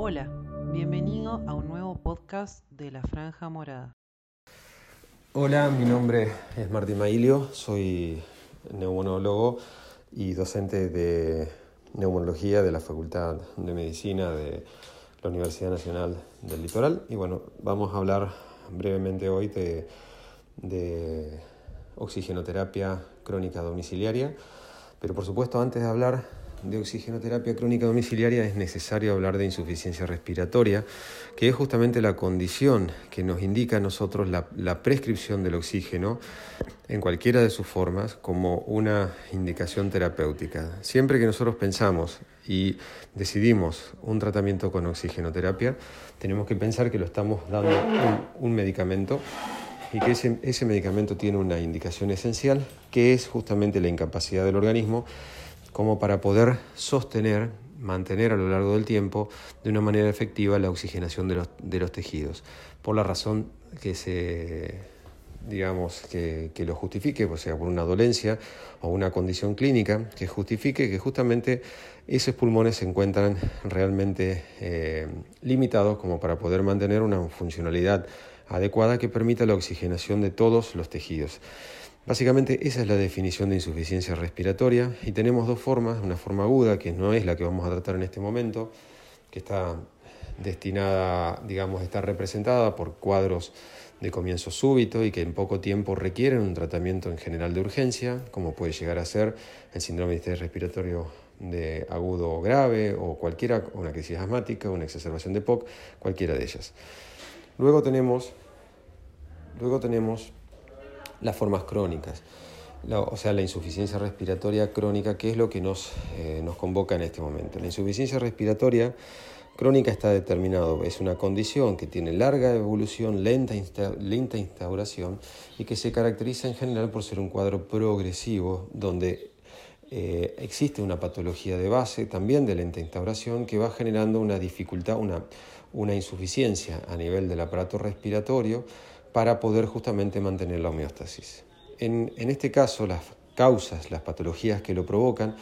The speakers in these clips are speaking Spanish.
Hola, bienvenido a un nuevo podcast de La Franja Morada. Hola, mi nombre es Martín Mailio, soy neumonólogo y docente de neumonología de la Facultad de Medicina de la Universidad Nacional del Litoral. Y bueno, vamos a hablar brevemente hoy de, de oxigenoterapia crónica domiciliaria, pero por supuesto antes de hablar de oxigenoterapia crónica domiciliaria es necesario hablar de insuficiencia respiratoria, que es justamente la condición que nos indica a nosotros la, prescripción del oxígeno en cualquiera de sus formas como una indicación terapéutica. Siempre que nosotros pensamos y decidimos un tratamiento con oxigenoterapia, tenemos que pensar que lo estamos dando un, medicamento y que ese, ese medicamento tiene una indicación esencial, que es justamente la incapacidad del organismo como para poder sostener, mantener a lo largo del tiempo de una manera efectiva la oxigenación de los, tejidos, por la razón que se digamos, que, que, lo justifique, o sea, por una dolencia o una condición clínica que justifique que justamente esos pulmones se encuentran realmente eh, limitados como para poder mantener una funcionalidad adecuada que permita la oxigenación de todos los tejidos. Básicamente esa es la definición de insuficiencia respiratoria y tenemos dos formas, una forma aguda que no es la que vamos a tratar en este momento, que está destinada, digamos, está representada por cuadros de comienzo súbito y que en poco tiempo requieren un tratamiento en general de urgencia, como puede llegar a ser el síndrome de respiratorio de agudo grave o cualquiera, una crisis asmática, una exacerbación de POC, cualquiera de ellas. Luego tenemos, luego tenemos las formas crónicas, o sea, la insuficiencia respiratoria crónica, que es lo que nos, eh, nos convoca en este momento. La insuficiencia respiratoria crónica está determinado, es una condición que tiene larga evolución, lenta, lenta instauración y que se caracteriza en general por ser un cuadro progresivo donde eh, existe una patología de base, también de lenta instauración, que va generando una dificultad, una, una insuficiencia a nivel del aparato respiratorio para poder justamente mantener la homeostasis. En, este caso, las causas, las patologías que lo provocan,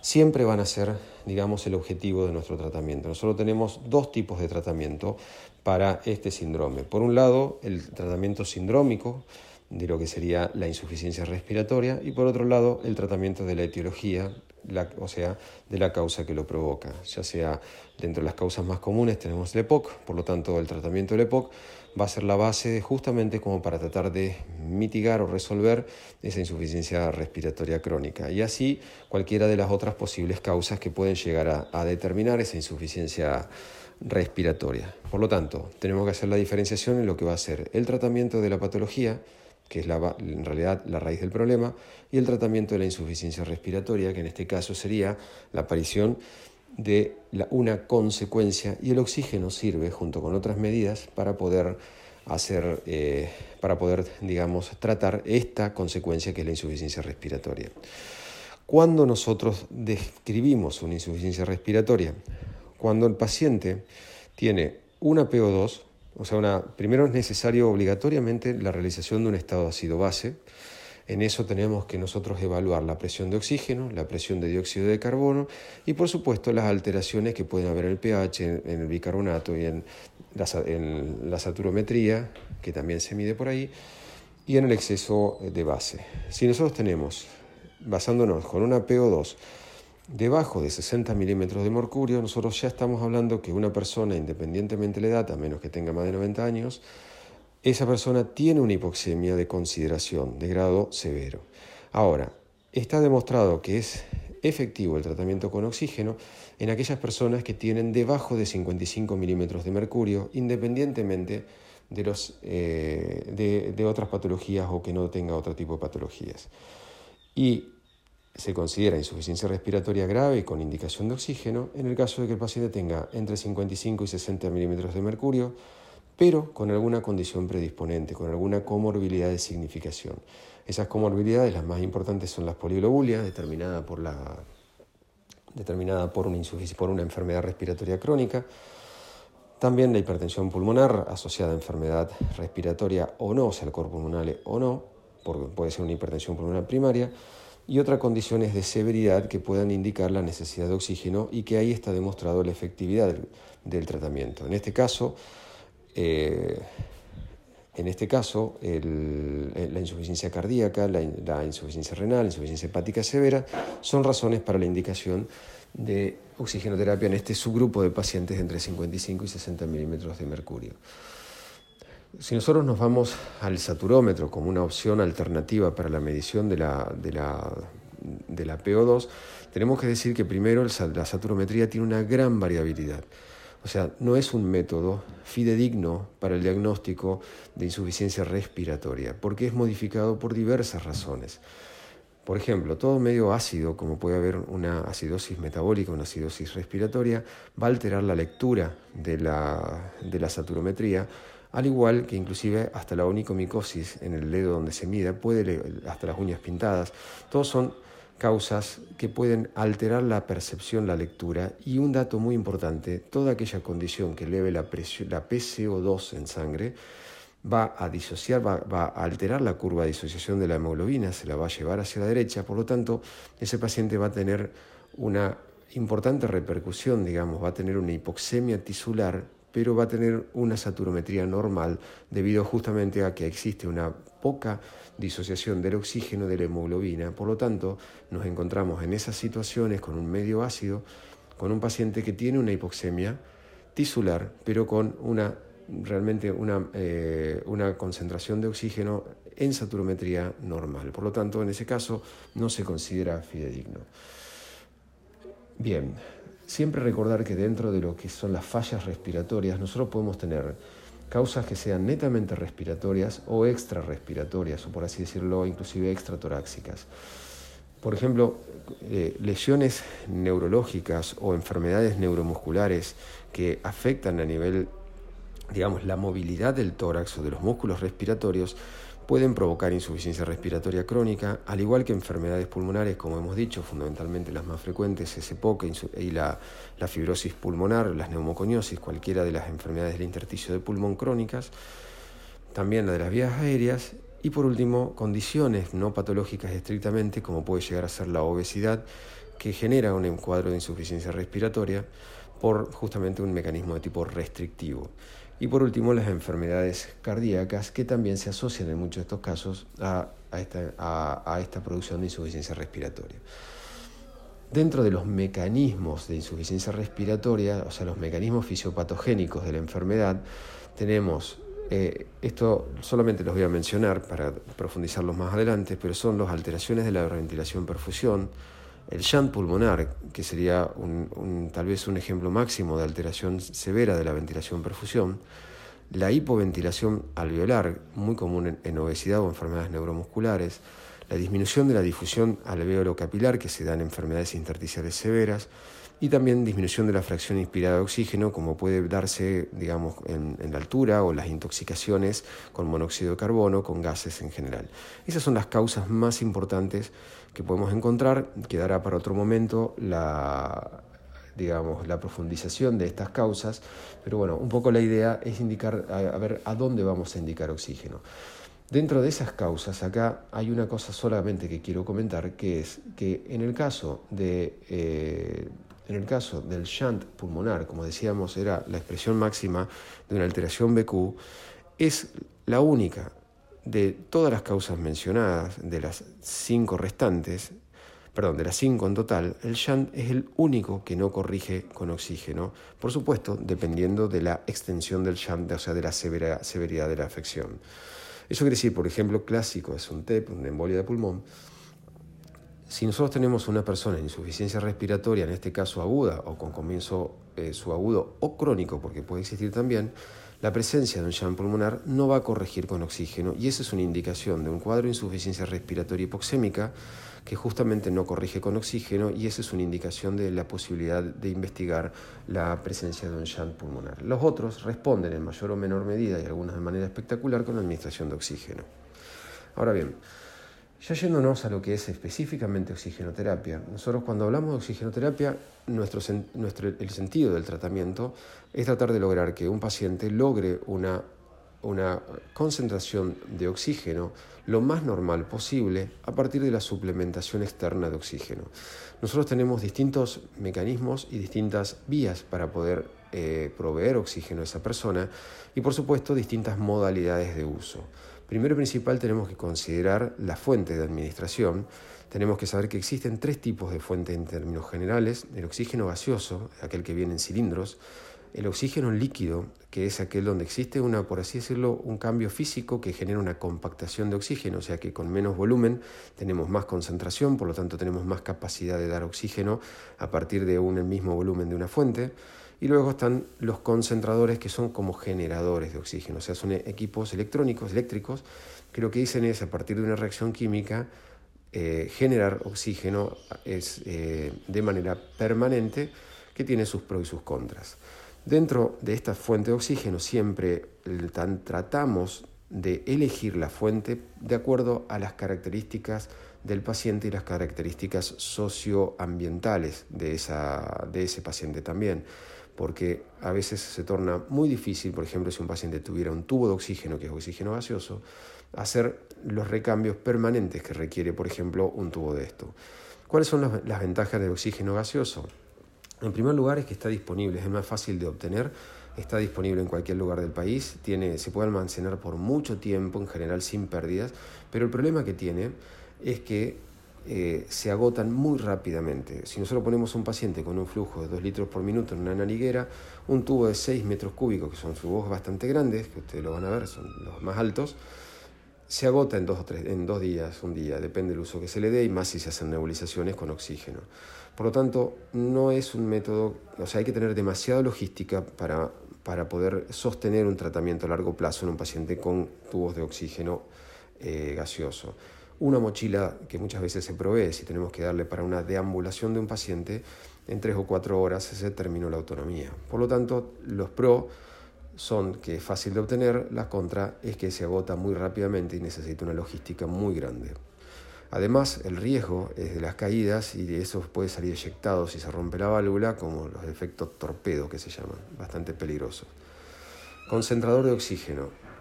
siempre van a ser, digamos, el objetivo de nuestro tratamiento. Nosotros tenemos dos tipos de tratamiento para este síndrome. Por un lado, el tratamiento sindrómico, de lo que sería la insuficiencia respiratoria, y por otro lado, el tratamiento de la etiología, o sea, de la causa que lo provoca. Ya sea dentro de las causas más comunes tenemos el EPOC, por lo tanto el tratamiento del EPOC va a ser la base justamente como para tratar de mitigar o resolver esa insuficiencia respiratoria crónica. Y así cualquiera de las otras posibles causas que pueden llegar a, determinar esa insuficiencia respiratoria. Por lo tanto, tenemos que hacer la diferenciación en lo que va a ser el tratamiento de la patología, que es la, en realidad la raíz del problema, y el tratamiento de la insuficiencia respiratoria, que en este caso sería la aparición de una consecuencia y el oxígeno sirve junto con otras medidas para poder hacer, eh, para poder, digamos, tratar esta consecuencia que es la insuficiencia respiratoria. Cuando nosotros describimos una insuficiencia respiratoria, cuando el paciente tiene una PO2, o sea, una, primero es necesario obligatoriamente la realización de un estado ácido base. En eso tenemos que nosotros evaluar la presión de oxígeno, la presión de dióxido de carbono y por supuesto las alteraciones que pueden haber en el pH, en, el bicarbonato y en la, en la saturometría, que también se mide por ahí, y en el exceso de base. Si nosotros tenemos, basándonos con una PO2 debajo de 60 milímetros de mercurio, nosotros ya estamos hablando que una persona, independientemente de la edad, a menos que tenga más de 90 años, esa persona tiene una hipoxemia de consideración de grado severo. Ahora, está demostrado que es efectivo el tratamiento con oxígeno en aquellas personas que tienen debajo de 55 milímetros de mercurio, independientemente de, los, eh, de otras patologías o que no tenga otro tipo de patologías. Y se considera insuficiencia respiratoria grave con indicación de oxígeno en el caso de que el paciente tenga entre 55 y 60 milímetros de mercurio, pero con alguna condición predisponente, con alguna comorbilidad de significación. Esas comorbilidades, las más importantes, son las poligloburias, determinada por, una, enfermedad respiratoria crónica, también la hipertensión pulmonar asociada a enfermedad respiratoria o no, el pulmonar o no, porque puede ser una hipertensión pulmonar primaria, y otras condiciones de severidad que puedan indicar la necesidad de oxígeno y que ahí está demostrado la efectividad del, tratamiento. En este caso, eh, en este caso, la insuficiencia cardíaca, la, insuficiencia renal, la insuficiencia hepática severa son razones para la indicación de oxigenoterapia en este subgrupo de pacientes entre 55 y 60 milímetros de mercurio. Si nosotros nos vamos al saturómetro como una opción alternativa para la medición de la PO2, tenemos que decir que primero la saturometría tiene una gran variabilidad. O sea, no es un método fidedigno para el diagnóstico de insuficiencia respiratoria, porque es modificado por diversas razones. Por ejemplo, todo medio ácido, como puede haber una acidosis metabólica, una acidosis respiratoria, va a alterar la lectura de la, de la saturometría, al igual que inclusive hasta la onicomicosis en el dedo donde se mida, puede, hasta las uñas pintadas, todos son causas que pueden alterar la percepción, la lectura. Y un dato muy importante, toda aquella condición que eleve la, la PCO2 en sangre va a disociar, va, a alterar la curva de disociación de la hemoglobina, se la va a llevar hacia la derecha, por lo tanto ese paciente va a tener una importante repercusión, digamos, va a tener una hipoxemia tisular, pero va a tener una saturometría normal debido justamente a que existe una poca disociación del oxígeno de la hemoglobina. Por lo tanto, nos encontramos en esas situaciones con un medio ácido, con un paciente que tiene una hipoxemia tisular, pero con una realmente una, eh, una concentración de oxígeno en saturometría normal. Por lo tanto, en ese caso no se considera fidedigno. Bien, siempre recordar que dentro de lo que son las fallas respiratorias, nosotros podemos tener causas que sean netamente respiratorias o extrarrespiratorias, o por así decirlo, inclusive extratoráxicas. Por ejemplo, eh, lesiones neurológicas o enfermedades neuromusculares que afectan a nivel, digamos, la movilidad del tórax o de los músculos respiratorios pueden provocar insuficiencia respiratoria crónica, al igual que enfermedades pulmonares, como hemos dicho, fundamentalmente las más frecuentes es EPOC y la, fibrosis pulmonar, las neumoconiosis, cualquiera de las enfermedades del intersticio de pulmón crónicas, también la de las vías aéreas y por último condiciones no patológicas estrictamente, como puede llegar a ser la obesidad, que genera un cuadro de insuficiencia respiratoria por justamente un mecanismo de tipo restrictivo. Y por último, las enfermedades cardíacas que también se asocian en muchos de estos casos a, esta, producción de insuficiencia respiratoria. Dentro de los mecanismos de insuficiencia respiratoria, o sea, los mecanismos fisiopatogénicos de la enfermedad, tenemos, eh, esto solamente los voy a mencionar para profundizarlos más adelante, pero son las alteraciones de la ventilación perfusión, el shunt pulmonar, que sería tal vez un ejemplo máximo de alteración severa de la ventilación-perfusión, la hipoventilación alveolar, muy común en, obesidad o enfermedades neuromusculares, la disminución de la difusión alveolo capilar que se da en enfermedades intersticiales severas, y también disminución de la fracción inspirada de oxígeno, como puede darse digamos, en, la altura o las intoxicaciones con monóxido de carbono, con gases en general. Esas son las causas más importantes que podemos encontrar. Quedará para otro momento la, digamos, la profundización de estas causas, pero bueno, un poco la idea es indicar, a, ver, a dónde vamos a indicar oxígeno. Dentro de esas causas, acá hay una cosa solamente que quiero comentar, que es que en el caso de eh, en el caso del shunt pulmonar, como decíamos, era la expresión máxima de una alteración BQ, es la única de todas las causas mencionadas, de las cinco restantes, perdón, de las cinco en total, el shunt es el único que no corrige con oxígeno, por supuesto, dependiendo de la extensión del shunt, o sea, de la severidad de la afección. Eso quiere decir, por ejemplo, clásico es un TEP, una embolia de pulmón, si nosotros tenemos una persona en insuficiencia respiratoria, en este caso aguda o con comienzo eh, subagudo o crónico, porque puede existir también, la presencia de un shunt pulmonar no va a corregir con oxígeno y esa es una indicación de un cuadro de insuficiencia respiratoria hipoxémica que justamente no corrige con oxígeno y esa es una indicación de la posibilidad de investigar la presencia de un shunt pulmonar. Los otros responden en mayor o menor medida y algunas de manera espectacular con la administración de oxígeno. Ahora bien, ya yéndonos a lo que es específicamente oxigenoterapia, nosotros cuando hablamos de oxigenoterapia, nuestro, el sentido del tratamiento es tratar de lograr que un paciente logre una una concentración de oxígeno lo más normal posible a partir de la suplementación externa de oxígeno. Nosotros tenemos distintos mecanismos y distintas vías para poder eh, proveer oxígeno a esa persona y por supuesto distintas modalidades de uso. Primero y principal tenemos que considerar la fuente de administración. Tenemos que saber que existen tres tipos de fuente en términos generales. El oxígeno gaseoso, aquel que viene en cilindros, el oxígeno líquido, que es aquel donde existe una, por así decirlo, un cambio físico que genera una compactación de oxígeno, o sea que con menos volumen tenemos más concentración, por lo tanto tenemos más capacidad de dar oxígeno a partir de un mismo volumen de una fuente. Y luego están los concentradores que son como generadores de oxígeno, o sea, son equipos electrónicos, eléctricos, que lo que dicen es a partir de una reacción química eh, generar oxígeno es, eh, de manera permanente que tiene sus pros y sus contras. Dentro de esta fuente de oxígeno siempre tratamos de elegir la fuente de acuerdo a las características del paciente y las características socioambientales de, esa, de ese paciente también, porque a veces se torna muy difícil, por ejemplo, si un paciente tuviera un tubo de oxígeno, que es oxígeno gaseoso, hacer los recambios permanentes que requiere, por ejemplo, un tubo de esto. ¿Cuáles son las, ventajas del oxígeno gaseoso? En primer lugar es que está disponible, es más fácil de obtener, está disponible en cualquier lugar del país, tiene, se puede almacenar por mucho tiempo, en general sin pérdidas, pero el problema que tiene es que eh, se agotan muy rápidamente. Si nosotros ponemos a un paciente con un flujo de 2 litros por minuto en una nariguera, un tubo de 6 metros cúbicos, que son tubos bastante grandes, que ustedes lo van a ver, son los más altos, se agota en dos, o tres, en dos días, un día, depende del uso que se le dé y más si se hacen nebulizaciones con oxígeno. Por lo tanto, no es un método, o sea, hay que tener demasiada logística para, para poder sostener un tratamiento a largo plazo en un paciente con tubos de oxígeno eh, gaseoso. Una mochila que muchas veces se provee, si tenemos que darle para una deambulación de un paciente, en tres o cuatro horas se terminó la autonomía. Por lo tanto, los pro son que es fácil de obtener, la contra es que se agota muy rápidamente y necesita una logística muy grande. Además, el riesgo es de las caídas y de eso puede salir eyectado si se rompe la válvula, como los efectos torpedo que se llaman, bastante peligrosos. Concentrador de oxígeno.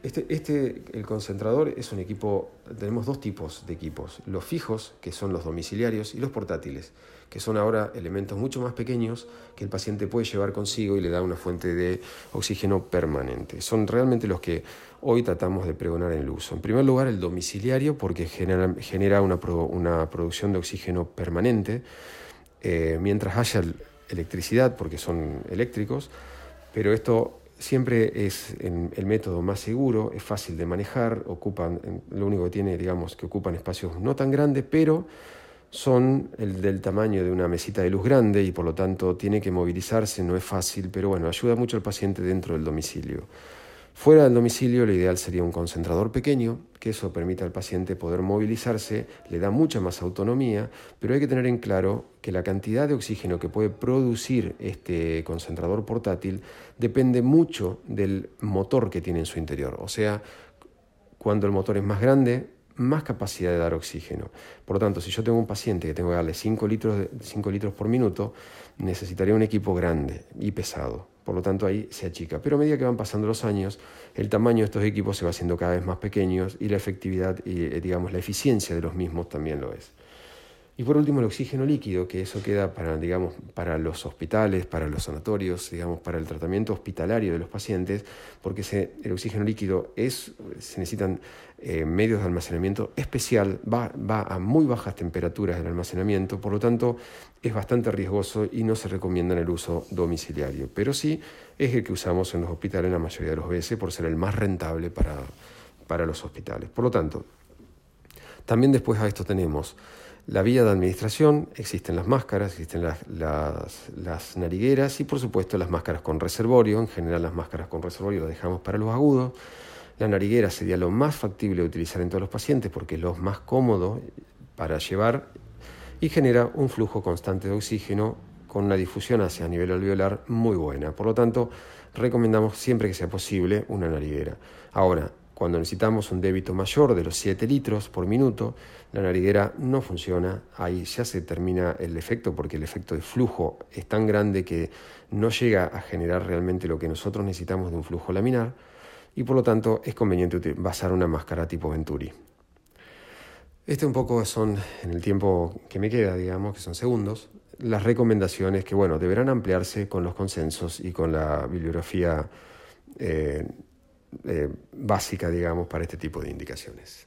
Este, este, el concentrador es un equipo, tenemos dos tipos de equipos, los fijos, que son los domiciliarios, y los portátiles, que son ahora elementos mucho más pequeños que el paciente puede llevar consigo y le da una fuente de oxígeno permanente. Son realmente los que hoy tratamos de pregonar en el uso. En primer lugar, el domiciliario, porque genera, una, producción de oxígeno permanente, eh, mientras haya electricidad, porque son eléctricos, pero esto siempre es el método más seguro, es fácil de manejar, ocupan, lo único que tiene, digamos, que ocupan espacios no tan grandes, pero son el del tamaño de una mesita de luz grande y por lo tanto tiene que movilizarse, no es fácil, pero bueno, ayuda mucho al paciente dentro del domicilio. Fuera del domicilio, lo ideal sería un concentrador pequeño, que eso permita al paciente poder movilizarse, le da mucha más autonomía, pero hay que tener en claro que la cantidad de oxígeno que puede producir este concentrador portátil depende mucho del motor que tiene en su interior. O sea, cuando el motor es más grande, más capacidad de dar oxígeno. Por lo tanto, si yo tengo un paciente que tengo que darle 5 litros, 5 litros por minuto, necesitaría un equipo grande y pesado por lo tanto ahí se achica. Pero a medida que van pasando los años, el tamaño de estos equipos se va haciendo cada vez más pequeños y la efectividad y eh, digamos la eficiencia de los mismos también lo es. Y por último el oxígeno líquido, que eso queda para, digamos, para los hospitales, para los sanatorios, digamos, para el tratamiento hospitalario de los pacientes, porque el oxígeno líquido es, se necesitan eh, medios de almacenamiento especial, va, va a muy bajas temperaturas el almacenamiento, por lo tanto es bastante riesgoso y no se recomienda en el uso domiciliario, pero sí es el que usamos en los hospitales la mayoría de los veces por ser el más rentable para, para los hospitales. Por lo tanto, también después a esto tenemos la vía de administración, existen las máscaras, existen las, las, narigueras y por supuesto las máscaras con reservorio. En general las máscaras con reservorio las dejamos para los agudos. La nariguera sería lo más factible de utilizar en todos los pacientes porque es lo más cómodo para llevar y genera un flujo constante de oxígeno con una difusión hacia nivel alveolar muy buena. Por lo tanto, recomendamos siempre que sea posible una nariguera. Ahora, cuando necesitamos un débito mayor de los 7 litros por minuto, la nariguera no funciona, ahí ya se termina el efecto porque el efecto de flujo es tan grande que no llega a generar realmente lo que nosotros necesitamos de un flujo laminar y por lo tanto es conveniente basar una máscara tipo Venturi. Este un poco son, en el tiempo que me queda, digamos, que son segundos, las recomendaciones que, bueno, deberán ampliarse con los consensos y con la bibliografía eh, eh, básica, digamos, para este tipo de indicaciones.